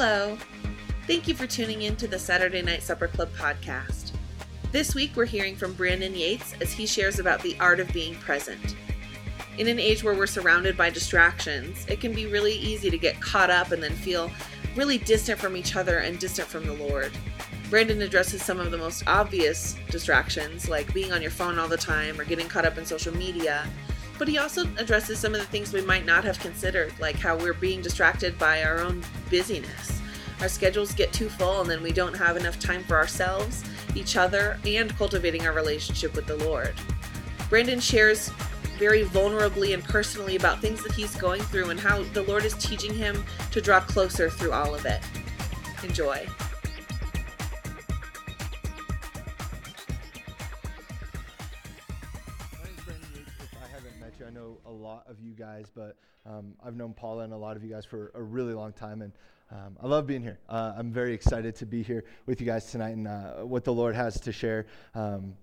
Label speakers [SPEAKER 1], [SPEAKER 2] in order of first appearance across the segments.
[SPEAKER 1] Hello. Thank you for tuning in to the Saturday Night Supper Club podcast. This week we're hearing from Brandon Yates as he shares about the art of being present. In an age where we're surrounded by distractions, it can be really easy to get caught up and then feel really distant from each other and distant from the Lord. Brandon addresses some of the most obvious distractions, like being on your phone all the time or getting caught up in social media, but he also addresses some of the things we might not have considered, like how we're being distracted by our own busyness. Our schedules get too full, and then we don't have enough time for ourselves, each other, and cultivating our relationship with the Lord. Brandon shares very vulnerably and personally about things that he's going through and how the Lord is teaching him to draw closer through all of it. Enjoy.
[SPEAKER 2] I know a lot of you guys, but um, I've known Paula and a lot of you guys for a really long time, and um, I love being here. Uh, I'm very excited to be here with you guys tonight and uh, what the Lord has to share. Um,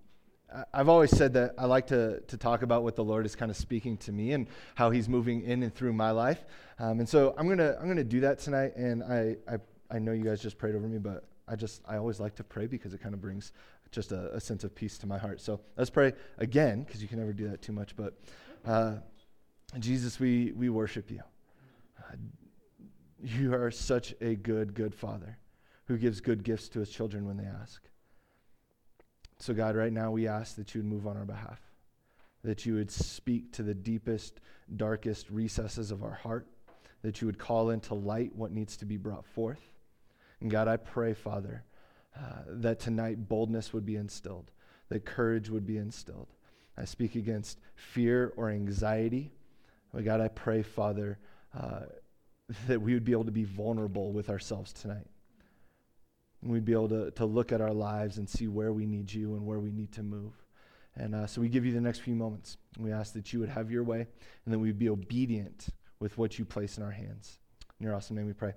[SPEAKER 2] I've always said that I like to, to talk about what the Lord is kind of speaking to me and how He's moving in and through my life. Um, and so I'm gonna I'm gonna do that tonight. And I, I I know you guys just prayed over me, but I just I always like to pray because it kind of brings just a, a sense of peace to my heart. So let's pray again because you can never do that too much. But uh, Jesus, we we worship you. You are such a good good Father who gives good gifts to His children when they ask. So, God, right now we ask that you would move on our behalf, that you would speak to the deepest, darkest recesses of our heart, that you would call into light what needs to be brought forth. And God, I pray, Father, uh, that tonight boldness would be instilled, that courage would be instilled. I speak against fear or anxiety. But God, I pray, Father, uh, that we would be able to be vulnerable with ourselves tonight. And we'd be able to, to look at our lives and see where we need you and where we need to move. And uh, so we give you the next few moments. We ask that you would have your way and that we'd be obedient with what you place in our hands. In your awesome name we pray.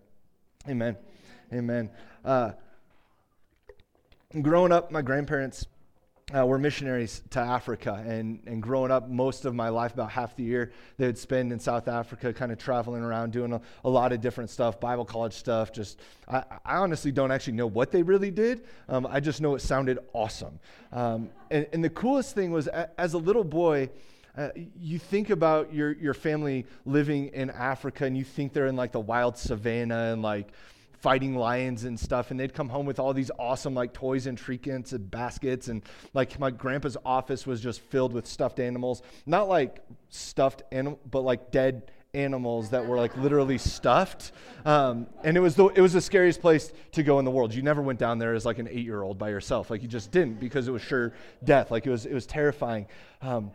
[SPEAKER 2] Amen. Amen. Uh, growing up, my grandparents uh, were missionaries to Africa. And, and growing up, most of my life, about half the year, they would spend in South Africa, kind of traveling around, doing a, a lot of different stuff, Bible college stuff. Just, I, I honestly don't actually know what they really did. Um, I just know it sounded awesome. Um, and, and the coolest thing was, as a little boy, uh, you think about your, your family living in Africa and you think they're in like the wild savannah and like, fighting lions and stuff and they'd come home with all these awesome like toys and trinkets and baskets and like my grandpa's office was just filled with stuffed animals. Not like stuffed animal but like dead animals that were like literally stuffed. Um, and it was the it was the scariest place to go in the world. You never went down there as like an eight year old by yourself. Like you just didn't because it was sure death. Like it was it was terrifying. Um,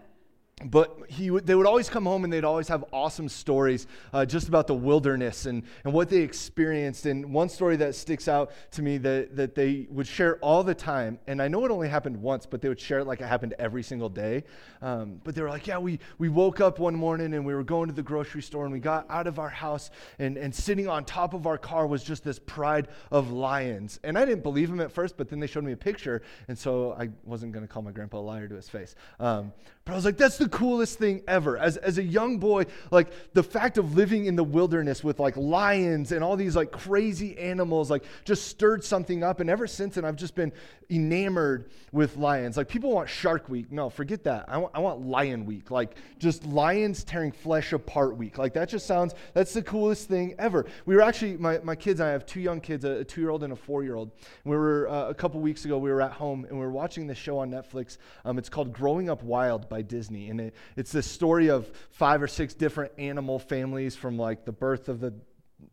[SPEAKER 2] but he they would always come home and they'd always have awesome stories uh, just about the wilderness and, and what they experienced. And one story that sticks out to me that, that they would share all the time, and I know it only happened once, but they would share it like it happened every single day. Um, but they were like, Yeah, we, we woke up one morning and we were going to the grocery store and we got out of our house, and, and sitting on top of our car was just this pride of lions. And I didn't believe him at first, but then they showed me a picture, and so I wasn't going to call my grandpa a liar to his face. Um, but I was like, That's the coolest thing ever. As, as a young boy, like the fact of living in the wilderness with like lions and all these like crazy animals, like just stirred something up. And ever since then, I've just been enamored with lions. Like people want Shark Week. No, forget that. I want, I want Lion Week. Like just lions tearing flesh apart week. Like that just sounds, that's the coolest thing ever. We were actually, my, my kids, I have two young kids, a, a two year old and a four year old. We were, uh, a couple weeks ago, we were at home and we were watching this show on Netflix. Um, it's called Growing Up Wild by Disney. And it, it's this story of five or six different animal families from like the birth of the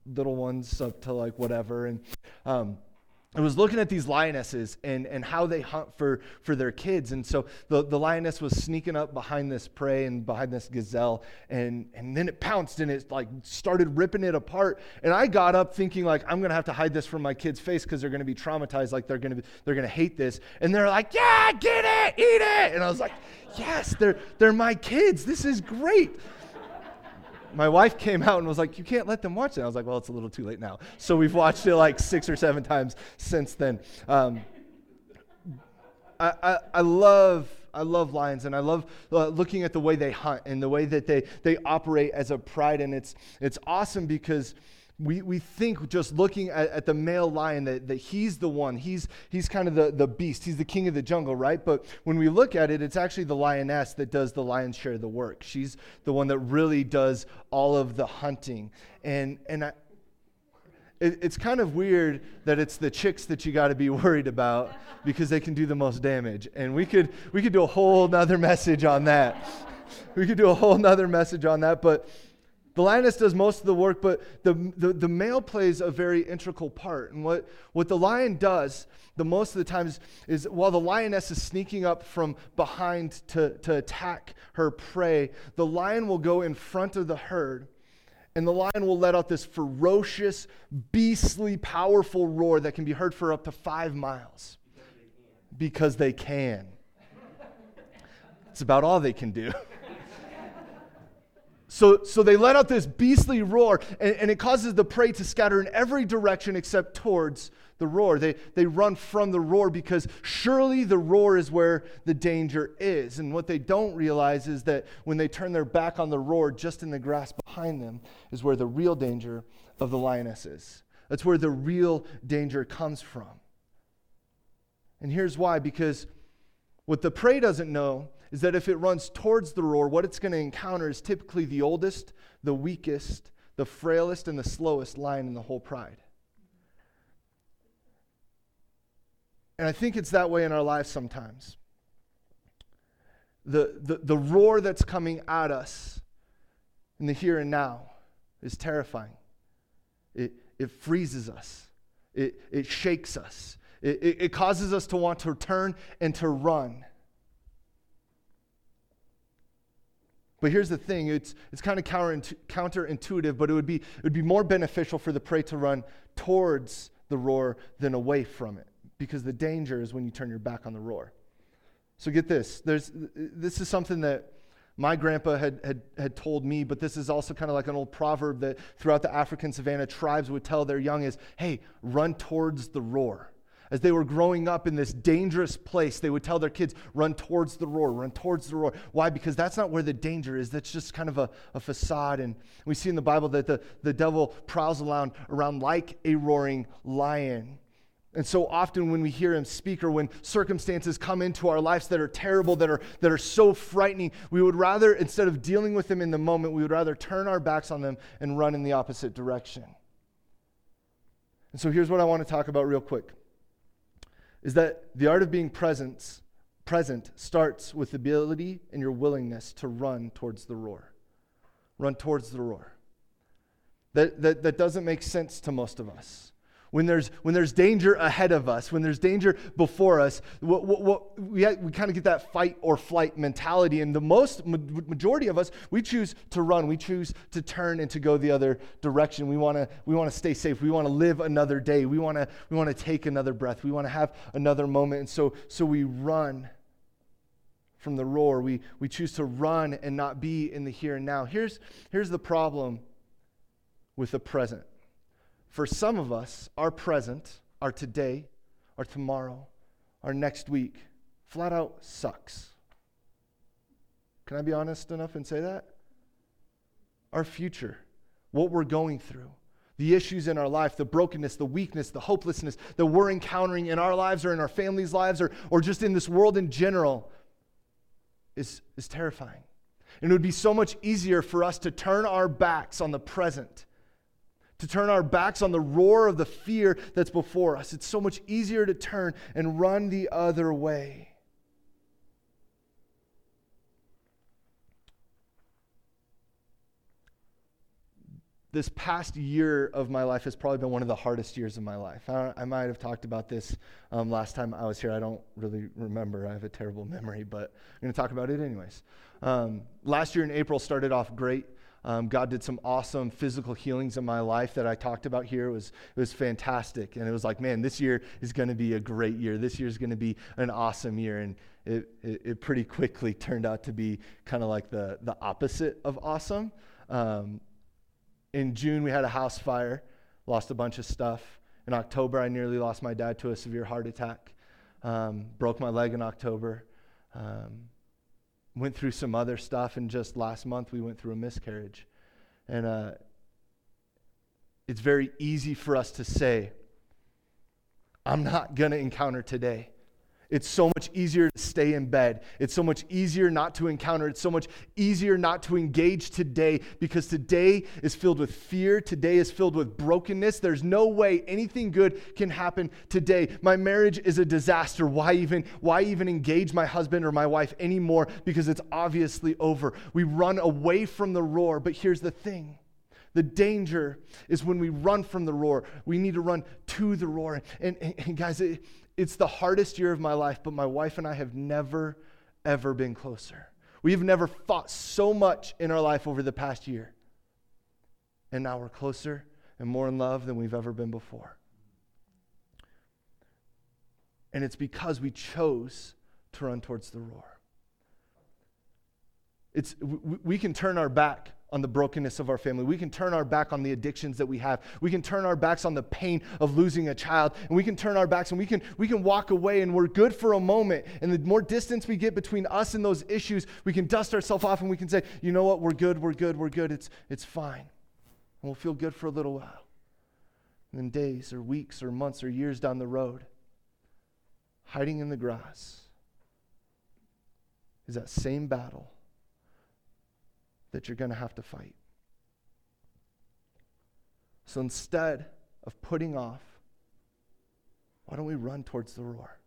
[SPEAKER 2] little ones up to like whatever. And, um, I was looking at these lionesses and, and how they hunt for, for their kids. And so the, the lioness was sneaking up behind this prey and behind this gazelle. And, and then it pounced and it like started ripping it apart. And I got up thinking like, I'm going to have to hide this from my kid's face because they're going to be traumatized. Like they're going to they're going to hate this. And they're like, yeah, get it, eat it. And I was like, yes, they're, they're my kids. This is great my wife came out and was like, You can't let them watch it. I was like, Well, it's a little too late now. So we've watched it like six or seven times since then. Um, I, I, I, love. I love lions and I love uh, looking at the way they hunt and the way that they, they operate as a pride. And it's, it's awesome because we, we think just looking at, at the male lion that, that he's the one, he's, he's kind of the, the beast, he's the king of the jungle, right? But when we look at it, it's actually the lioness that does the lion's share of the work. She's the one that really does all of the hunting. And, and I, it, it's kind of weird that it's the chicks that you got to be worried about because they can do the most damage. And we could, we could do a whole nother message on that. we could do a whole nother message on that. But the lioness does most of the work, but the, the, the, male plays a very integral part. And what, what the lion does, the most of the times, is while the lioness is sneaking up from behind to, to attack her prey, the lion will go in front of the herd, and the lion will let out this ferocious, beastly, powerful roar that can be heard for up to five miles. Because they can. It's about all they can do. So, so they let out this beastly roar, and, and, it causes the prey to scatter in every direction except towards the roar. They, they run from the roar because surely the roar is where the danger is. And what they don't realize is that when they turn their back on the roar, just in the grass behind them is where the real danger of the lioness is. That's where the real danger comes from. And here's why because what the prey doesn't know is that if it runs towards the roar, what it's going to encounter is typically the oldest, the weakest, the frailest, and the slowest lion in the whole pride. And I think it's that way in our lives sometimes. The, the, the roar that's coming at us in the here and now is terrifying. It, it freezes us, it, it shakes us, it, it, it causes us to want to turn and to run. But here's the thing it's, it's kind of counterintuitive, but it would, be, it would be more beneficial for the prey to run towards the roar than away from it, because the danger is when you turn your back on the roar. So get this There's, this is something that my grandpa had, had, had told me, but this is also kind of like an old proverb that throughout the African savannah tribes would tell their young is, hey, run towards the roar as they were growing up in this dangerous place, they would tell their kids, run towards the roar, run towards the roar. Why? Because that's not where the danger is. That's just kind of a, a facade. And we see in the Bible that the, the devil prowls around, around like a roaring lion. And so often when we hear him speak or when circumstances come into our lives that are terrible, that are, that are so frightening, we would rather, instead of dealing with them in the moment, we would rather turn our backs on them and run in the opposite direction. And so here's what I want to talk about real quick is that the art of being present, present starts with the ability and your willingness to run towards the roar. Run towards the roar. That, that, that doesn't make sense to most of us when there's, when there's danger ahead of us, when there's danger before us, what, what, what, we, we kind of get that fight or flight mentality. And the most majority of us, we choose to run. We choose to turn and to go the other direction. We want to we wanna stay safe. We want to live another day. We want to we wanna take another breath. We want to have another moment. And so, so we run from the roar. We, we choose to run and not be in the here and now. Here's, here's the problem with the present for some of us, our present, our today, our tomorrow, our next week, flat out sucks. Can I be honest enough and say that? Our future, what we're going through, the issues in our life, the brokenness, the weakness, the hopelessness that we're encountering in our lives or in our families' lives or, or just in this world in general is, is terrifying. And it would be so much easier for us to turn our backs on the present to turn our backs on the roar of the fear that's before us. It's so much easier to turn and run the other way. This past year of my life has probably been one of the hardest years of my life. I, I might have talked about this um, last time I was here. I don't really remember. I have a terrible memory, but I'm going to talk about it anyways. Um, last year in April started off great. Um, God did some awesome physical healings in my life that I talked about here. It was, it was fantastic. And it was like, man, this year is going to be a great year. This year is going to be an awesome year. And it, it, it, pretty quickly turned out to be kind of like the, the opposite of awesome. Um, in June, we had a house fire, lost a bunch of stuff. In October, I nearly lost my dad to a severe heart attack, um, broke my leg in October. Um, went through some other stuff, and just last month we went through a miscarriage. And uh, it's very easy for us to say, I'm not going to encounter today. It's so much easier to stay in bed. It's so much easier not to encounter. It's so much easier not to engage today because today is filled with fear. Today is filled with brokenness. There's no way anything good can happen today. My marriage is a disaster. Why even why even engage my husband or my wife anymore because it's obviously over. We run away from the roar, but here's the thing. The danger is when we run from the roar, we need to run to the roar. And, and, and guys, it, it's the hardest year of my life, but my wife and I have never, ever been closer. We've never fought so much in our life over the past year. And now we're closer and more in love than we've ever been before. And it's because we chose to run towards the roar. It's, we, we can turn our back on the brokenness of our family. We can turn our back on the addictions that we have. We can turn our backs on the pain of losing a child. And we can turn our backs and we can, we can walk away and we're good for a moment. And the more distance we get between us and those issues, we can dust ourselves off and we can say, you know what, we're good, we're good, we're good. It's, it's fine. And we'll feel good for a little while. And then days or weeks or months or years down the road, hiding in the grass is that same battle that you're going to have to fight. So instead of putting off, why don't we run towards the roar?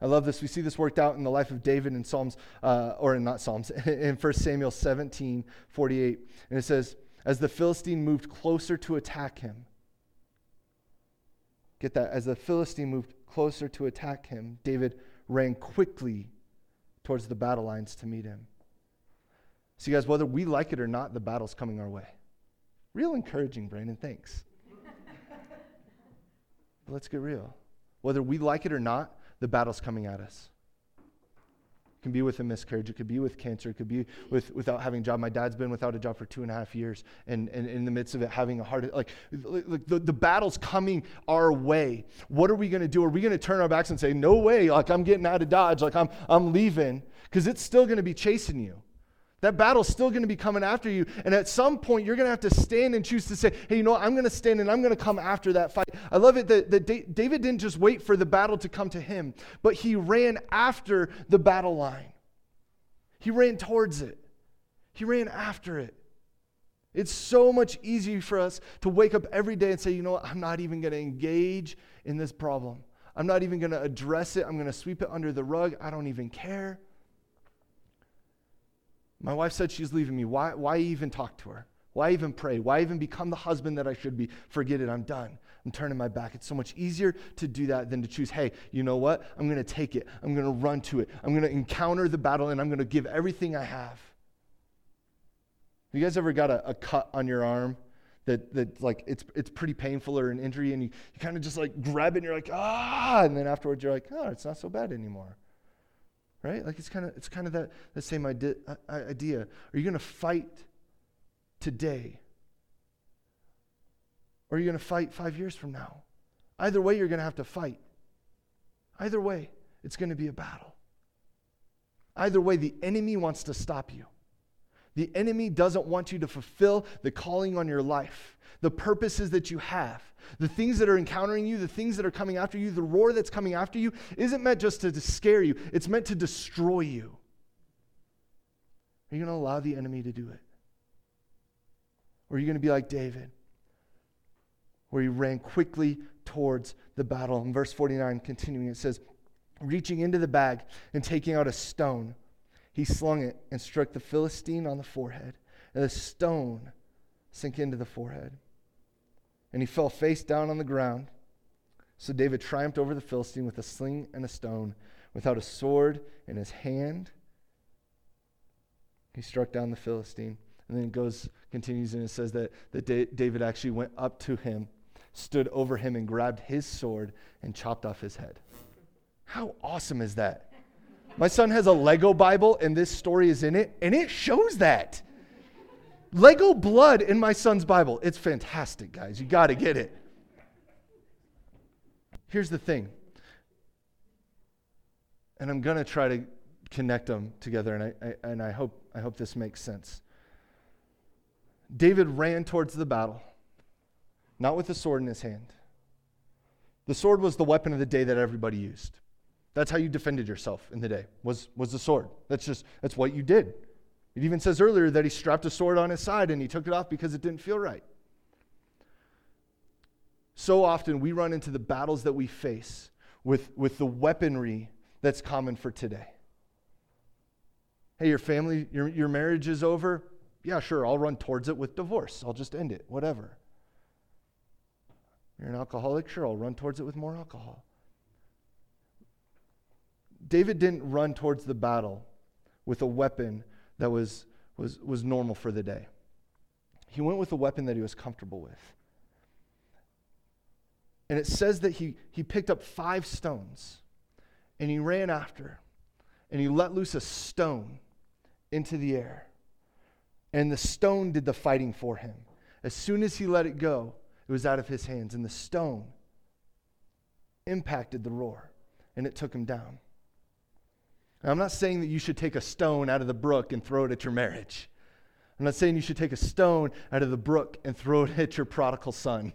[SPEAKER 2] I love this. We see this worked out in the life of David in Psalms, uh, or in not Psalms, in 1 Samuel 17 48. And it says, As the Philistine moved closer to attack him, get that, as the Philistine moved closer to attack him, David ran quickly towards the battle lines to meet him. See, guys, whether we like it or not, the battle's coming our way. Real encouraging, Brandon. Thanks. but let's get real. Whether we like it or not, the battle's coming at us. It can be with a miscarriage. It could be with cancer. It could be with without having a job. My dad's been without a job for two and a half years, and, and in the midst of it, having a heart like, like the, the battle's coming our way. What are we going to do? Are we going to turn our backs and say, "No way! Like I'm getting out of Dodge. Like I'm I'm leaving," because it's still going to be chasing you. That battle's still going to be coming after you. And at some point, you're going to have to stand and choose to say, hey, you know what? I'm going to stand and I'm going to come after that fight. I love it that, that David didn't just wait for the battle to come to him, but he ran after the battle line. He ran towards it, he ran after it. It's so much easier for us to wake up every day and say, you know what? I'm not even going to engage in this problem. I'm not even going to address it. I'm going to sweep it under the rug. I don't even care. My wife said she's leaving me. Why, why even talk to her? Why even pray? Why even become the husband that I should be? Forget it. I'm done. I'm turning my back. It's so much easier to do that than to choose, hey, you know what? I'm going to take it. I'm going to run to it. I'm going to encounter the battle and I'm going to give everything I have. You guys ever got a, a cut on your arm that, that like it's, it's pretty painful or an injury and you, you kind of just like grab it and you're like, ah, and then afterwards you're like, oh, it's not so bad anymore right? Like it's kind of it's kind of that the same idea. Uh, uh, idea. Are you going to fight today? Or are you going to fight five years from now? Either way, you're going to have to fight. Either way, it's going to be a battle. Either way, the enemy wants to stop you. The enemy doesn't want you to fulfill the calling on your life, the purposes that you have. The things that are encountering you, the things that are coming after you, the roar that's coming after you isn't meant just to scare you, it's meant to destroy you. Are you going to allow the enemy to do it? Or are you going to be like David, where he ran quickly towards the battle? In verse 49, continuing, it says, Reaching into the bag and taking out a stone, he slung it and struck the Philistine on the forehead, and the stone sank into the forehead and he fell face down on the ground. So David triumphed over the Philistine with a sling and a stone, without a sword in his hand. He struck down the Philistine. And then it goes, continues, and it says that, that David actually went up to him, stood over him, and grabbed his sword and chopped off his head. How awesome is that? My son has a Lego Bible, and this story is in it, and it shows that. Lego blood in my son's Bible. It's fantastic, guys. You got to get it. Here's the thing, and I'm going to try to connect them together, and I, I, and I, hope, I hope this makes sense. David ran towards the battle. not with a sword in his hand. The sword was the weapon of the day that everybody used. That's how you defended yourself in the day, was, was the sword. That's just, that's what you did. It even says earlier that he strapped a sword on his side and he took it off because it didn't feel right. So often we run into the battles that we face with, with the weaponry that's common for today. Hey, your family, your, your marriage is over. Yeah, sure, I'll run towards it with divorce. I'll just end it, whatever. You're an alcoholic? Sure, I'll run towards it with more alcohol. David didn't run towards the battle with a weapon that was, was, was normal for the day. He went with a weapon that he was comfortable with. And it says that he, he picked up five stones and he ran after and he let loose a stone into the air. And the stone did the fighting for him. As soon as he let it go, it was out of his hands. And the stone impacted the roar and it took him down. Now, I'm not saying that you should take a stone out of the brook and throw it at your marriage. I'm not saying you should take a stone out of the brook and throw it at your prodigal son.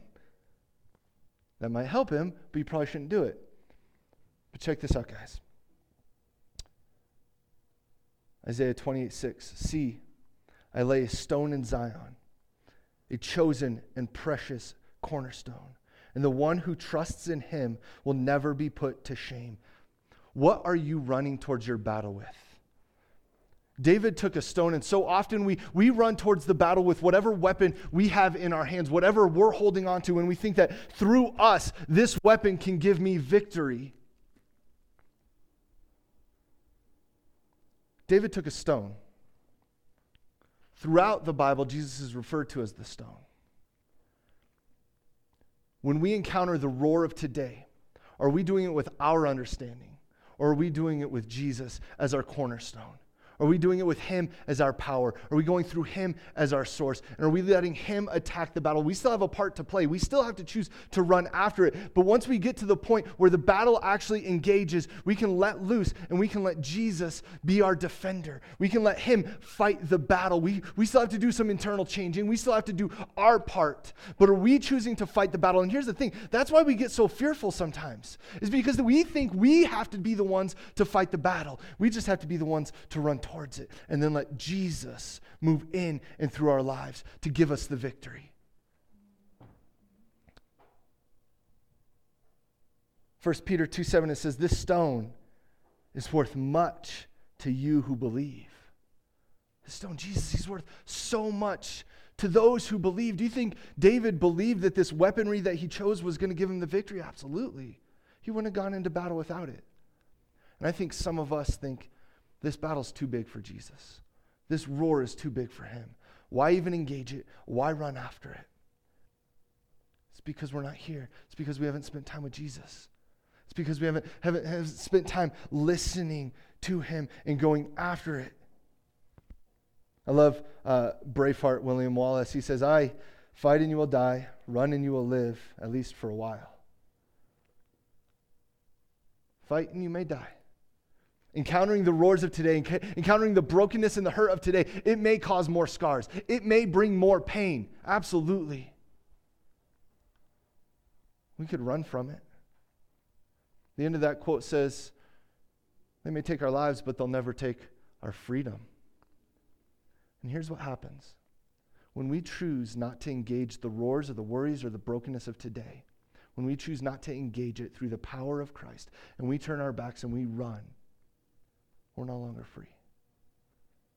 [SPEAKER 2] That might help him, but you probably shouldn't do it. But check this out, guys. Isaiah 28 6. See, I lay a stone in Zion, a chosen and precious cornerstone, and the one who trusts in him will never be put to shame. What are you running towards your battle with? David took a stone, and so often we, we run towards the battle with whatever weapon we have in our hands, whatever we're holding on to, and we think that through us, this weapon can give me victory. David took a stone. Throughout the Bible, Jesus is referred to as the stone. When we encounter the roar of today, are we doing it with our understanding, or are we doing it with Jesus as our cornerstone? Are we doing it with Him as our power? Are we going through Him as our source? And are we letting Him attack the battle? We still have a part to play. We still have to choose to run after it. But once we get to the point where the battle actually engages, we can let loose and we can let Jesus be our defender. We can let Him fight the battle. We, we still have to do some internal changing. We still have to do our part. But are we choosing to fight the battle? And here's the thing that's why we get so fearful sometimes, is because we think we have to be the ones to fight the battle. We just have to be the ones to run towards it and then let Jesus move in and through our lives to give us the victory. 1 Peter 2 7, it says, This stone is worth much to you who believe. The stone, Jesus, he's worth so much to those who believe. Do you think David believed that this weaponry that he chose was going to give him the victory? Absolutely. He wouldn't have gone into battle without it. And I think some of us think, this battle's too big for Jesus. This roar is too big for him. Why even engage it? Why run after it? It's because we're not here. It's because we haven't spent time with Jesus. It's because we haven't, haven't, haven't spent time listening to him and going after it. I love uh, Braveheart William Wallace. He says, I fight and you will die, run and you will live, at least for a while. Fight and you may die encountering the roars of today, encountering the brokenness and the hurt of today, it may cause more scars. It may bring more pain. Absolutely. We could run from it. The end of that quote says, They may take our lives, but they'll never take our freedom. And here's what happens when we choose not to engage the roars or the worries or the brokenness of today, when we choose not to engage it through the power of Christ, and we turn our backs and we run we're no longer free.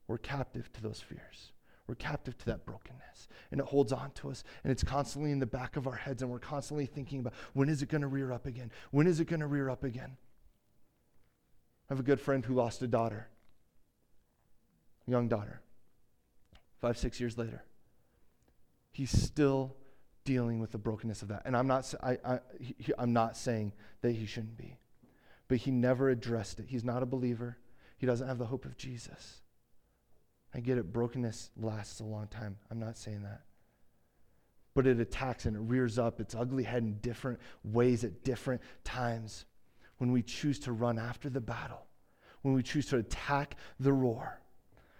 [SPEAKER 2] We're captive to those fears. We're captive to that brokenness. And it holds on to us. And it's constantly in the back of our heads. And we're constantly thinking about when is it going to rear up again? When is it going to rear up again? I have a good friend who lost a daughter, young daughter, five, six years later. He's still dealing with the brokenness of that. And I'm not, I, I, he, I'm not saying that he shouldn't be, but he never addressed it. He's not a believer. He doesn't have the hope of Jesus. I get it, brokenness lasts a long time. I'm not saying that. But it attacks and it rears up its ugly head in different ways at different times when we choose to run after the battle, when we choose to attack the roar.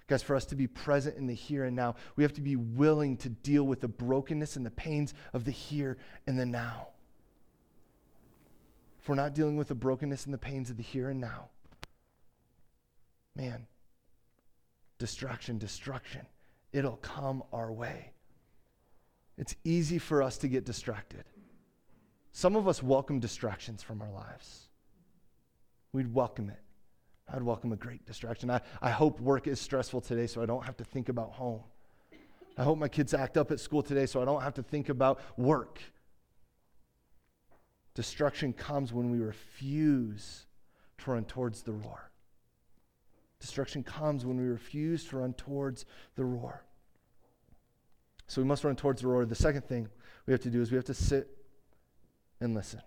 [SPEAKER 2] Guys, for us to be present in the here and now, we have to be willing to deal with the brokenness and the pains of the here and the now. If we're not dealing with the brokenness and the pains of the here and now, man, distraction, destruction, it'll come our way. It's easy for us to get distracted. Some of us welcome distractions from our lives. We'd welcome it. I'd welcome a great distraction. I, I hope work is stressful today so I don't have to think about home. I hope my kids act up at school today so I don't have to think about work. Destruction comes when we refuse to run towards the roar. Destruction comes when we refuse to run towards the roar. So we must run towards the roar. The second thing we have to do is we have to sit and listen.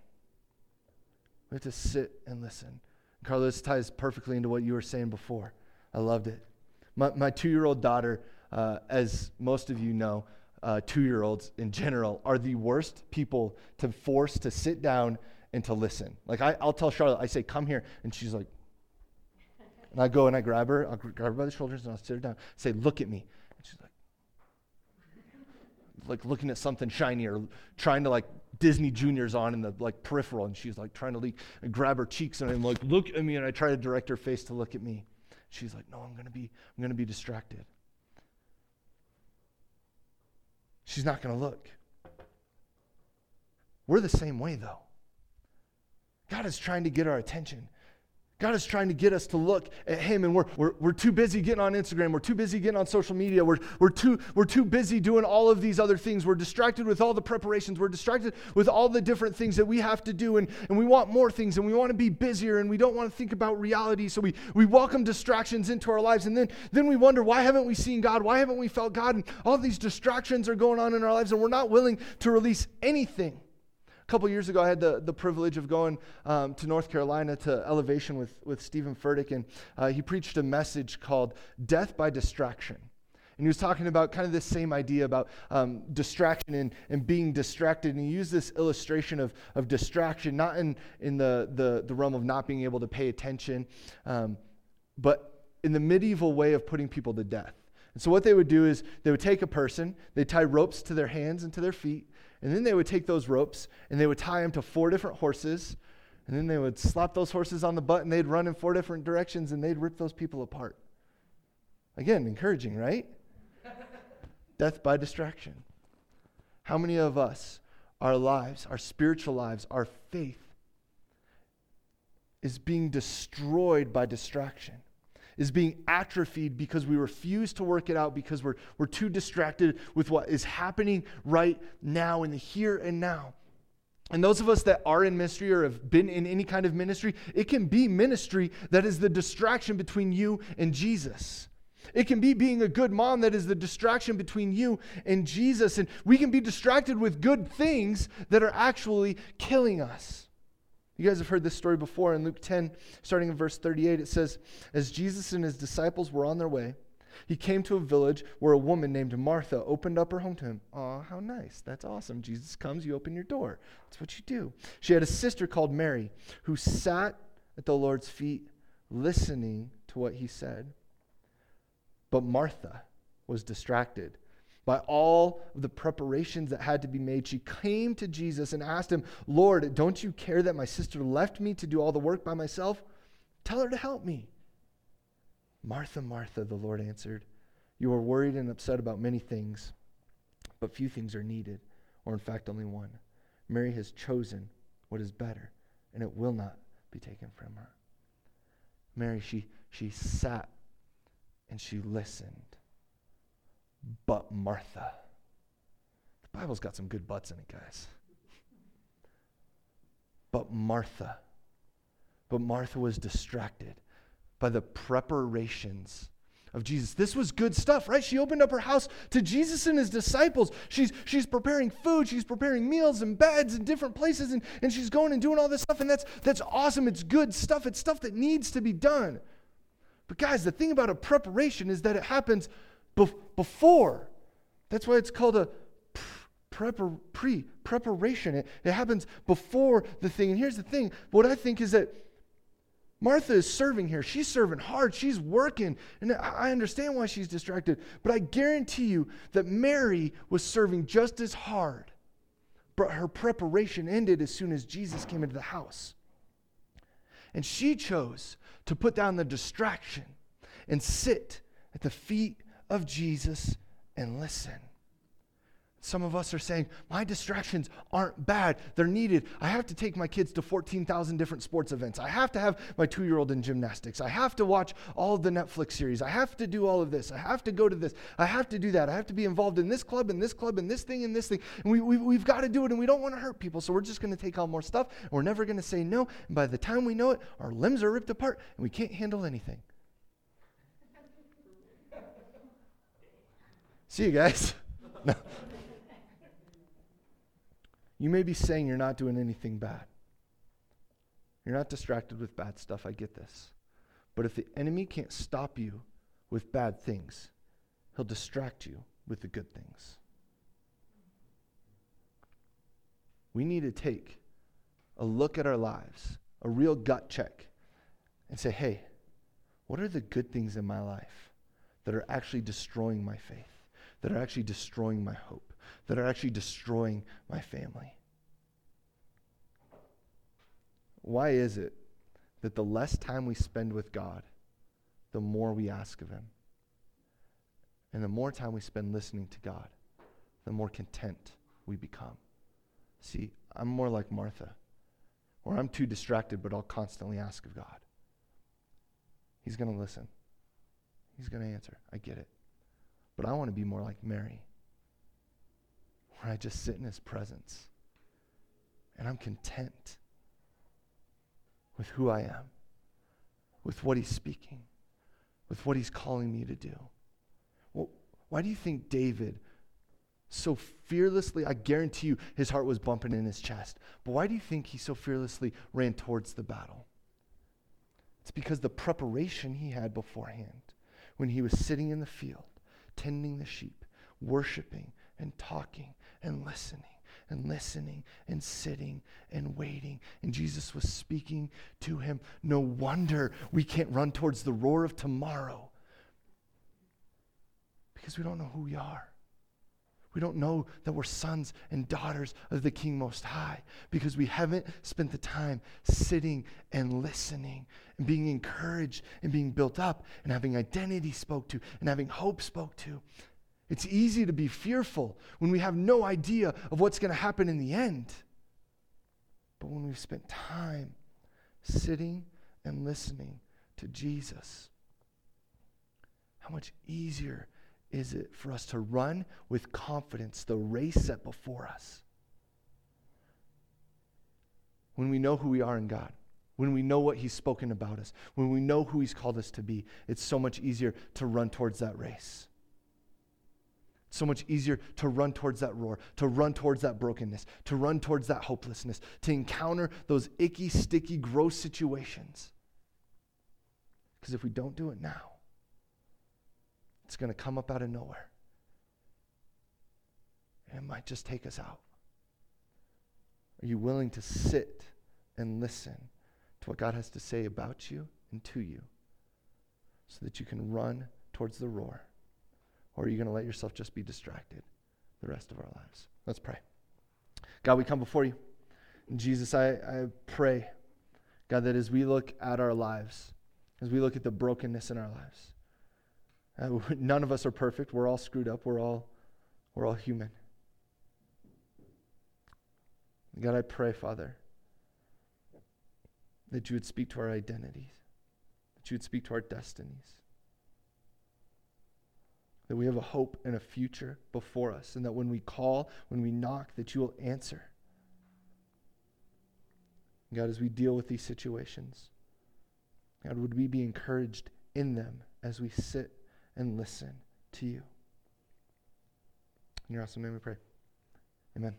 [SPEAKER 2] We have to sit and listen. Carlos ties perfectly into what you were saying before. I loved it. My, my two year old daughter, uh, as most of you know, uh, two year olds in general are the worst people to force to sit down and to listen. Like, I, will tell Charlotte, I say, come here. And she's like, and I go and I grab her, I'll grab her by the shoulders and I'll sit her down, say, look at me. And she's like, like looking at something shiny or trying to like Disney Juniors on in the like peripheral, and she's like trying to leak and grab her cheeks, and I'm like, look at me, and I try to direct her face to look at me. She's like, no, I'm gonna be, I'm gonna be distracted. She's not gonna look. We're the same way though. God is trying to get our attention. God is trying to get us to look at Him, and we're, we're, we're too busy getting on Instagram. We're too busy getting on social media. We're, we're, too, we're too busy doing all of these other things. We're distracted with all the preparations. We're distracted with all the different things that we have to do, and, and we want more things, and we want to be busier, and we don't want to think about reality. So we, we welcome distractions into our lives, and then, then we wonder, why haven't we seen God? Why haven't we felt God? And all these distractions are going on in our lives, and we're not willing to release anything couple years ago, I had the, the privilege of going um, to North Carolina to Elevation with, with Steven Furtick, and uh, he preached a message called Death by Distraction. And he was talking about kind of this same idea about um, distraction and, and being distracted. And he used this illustration of, of distraction, not in, in the, the, the realm of not being able to pay attention, um, but in the medieval way of putting people to death. And so, what they would do is they would take a person, they tie ropes to their hands and to their feet, and then they would take those ropes and they would tie them to four different horses. And then they would slap those horses on the butt and they'd run in four different directions and they'd rip those people apart. Again, encouraging, right? Death by distraction. How many of us, our lives, our spiritual lives, our faith, is being destroyed by distraction? Is being atrophied because we refuse to work it out because we're, we're too distracted with what is happening right now in the here and now. And those of us that are in ministry or have been in any kind of ministry, it can be ministry that is the distraction between you and Jesus. It can be being a good mom that is the distraction between you and Jesus. And we can be distracted with good things that are actually killing us. You guys have heard this story before in Luke 10, starting in verse 38. It says, As Jesus and his disciples were on their way, he came to a village where a woman named Martha opened up her home to him. Oh, how nice. That's awesome. Jesus comes, you open your door. That's what you do. She had a sister called Mary who sat at the Lord's feet listening to what he said. But Martha was distracted by all of the preparations that had to be made, she came to Jesus and asked him, Lord, don't you care that my sister left me to do all the work by myself? Tell her to help me. Martha, Martha, the Lord answered, You are worried and upset about many things, but few things are needed, or in fact, only one. Mary has chosen what is better, and it will not be taken from her. Mary, she, she sat and she listened but Martha. The Bible's got some good buts in it, guys. But Martha. But Martha was distracted by the preparations of Jesus. This was good stuff, right? She opened up her house to Jesus and his disciples. She's, she's preparing food, she's preparing meals and beds in different places, and, and she's going and doing all this stuff, and that's, that's awesome. It's good stuff, it's stuff that needs to be done. But, guys, the thing about a preparation is that it happens before. That's why it's called a pre preparation. It, it happens before the thing. And here's the thing what I think is that Martha is serving here. She's serving hard. She's working. And I understand why she's distracted. But I guarantee you that Mary was serving just as hard. But her preparation ended as soon as Jesus came into the house. And she chose to put down the distraction and sit at the feet of Jesus and listen. Some of us are saying, my distractions aren't bad. They're needed. I have to take my kids to 14,000 different sports events. I have to have my two year old in gymnastics. I have to watch all of the Netflix series. I have to do all of this. I have to go to this. I have to do that. I have to be involved in this club and this club and this thing and this thing. And we, we, we've got to do it and we don't want to hurt people. So we're just going to take on more stuff. We're never going to say no. And by the time we know it, our limbs are ripped apart and we can't handle anything. See you guys. No. You may be saying you're not doing anything bad. You're not distracted with bad stuff. I get this. But if the enemy can't stop you with bad things, he'll distract you with the good things. We need to take a look at our lives, a real gut check, and say, hey, what are the good things in my life that are actually destroying my faith, that are actually destroying my hope? that are actually destroying my family. Why is it that the less time we spend with God, the more we ask of Him? And the more time we spend listening to God, the more content we become. See, I'm more like Martha, or I'm too distracted, but I'll constantly ask of God. He's going to listen, He's going to answer. I get it. But I want to be more like Mary where I just sit in his presence and I'm content with who I am, with what he's speaking, with what he's calling me to do. Well, why do you think David so fearlessly, I guarantee you his heart was bumping in his chest, but why do you think he so fearlessly ran towards the battle? It's because the preparation he had beforehand when he was sitting in the field, tending the sheep, worshiping and talking and listening and listening and sitting and waiting. And Jesus was speaking to him. No wonder we can't run towards the roar of tomorrow because we don't know who we are. We don't know that we're sons and daughters of the King Most High because we haven't spent the time sitting and listening and being encouraged and being built up and having identity spoke to and having hope spoke to. It's easy to be fearful when we have no idea of what's going to happen in the end. But when we've spent time sitting and listening to Jesus, how much easier is it for us to run with confidence the race set before us? When we know who we are in God, when we know what He's spoken about us, when we know who He's called us to be, it's so much easier to run towards that race so much easier to run towards that roar, to run towards that brokenness, to run towards that hopelessness, to encounter those icky, sticky, gross situations. Because if we don't do it now, it's going to come up out of nowhere. And it might just take us out. Are you willing to sit and listen to what God has to say about you and to you so that you can run towards the roar? Or are you going to let yourself just be distracted the rest of our lives? Let's pray. God, we come before you. Jesus, I, I pray, God, that as we look at our lives, as we look at the brokenness in our lives, uh, none of us are perfect. We're all screwed up. We're all, we're all human. God, I pray, Father, that you would speak to our identities, that you would speak to our destinies that we have a hope and a future before us, and that when we call, when we knock, that you will answer. God, as we deal with these situations, God, would we be encouraged in them as we sit and listen to you? In your awesome name we pray. Amen.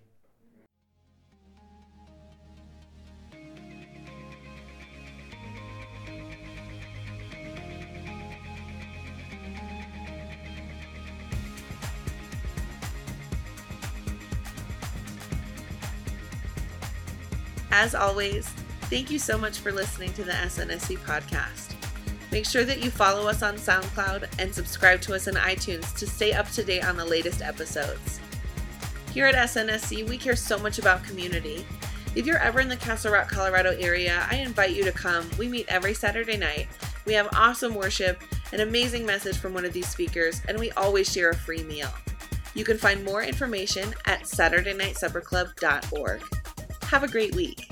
[SPEAKER 1] As always, Thank you so much for listening to the SNSC podcast. Make sure that you follow us on SoundCloud and subscribe to us in iTunes to stay up to date on the latest episodes. Here at SNSC, we care so much about community. If you're ever in the Castle Rock, Colorado area, I invite you to come. We meet every Saturday night. We have awesome worship, an amazing message from one of these speakers, and we always share a free meal. You can find more information at SaturdayNightSupperClub.org. Have a great week.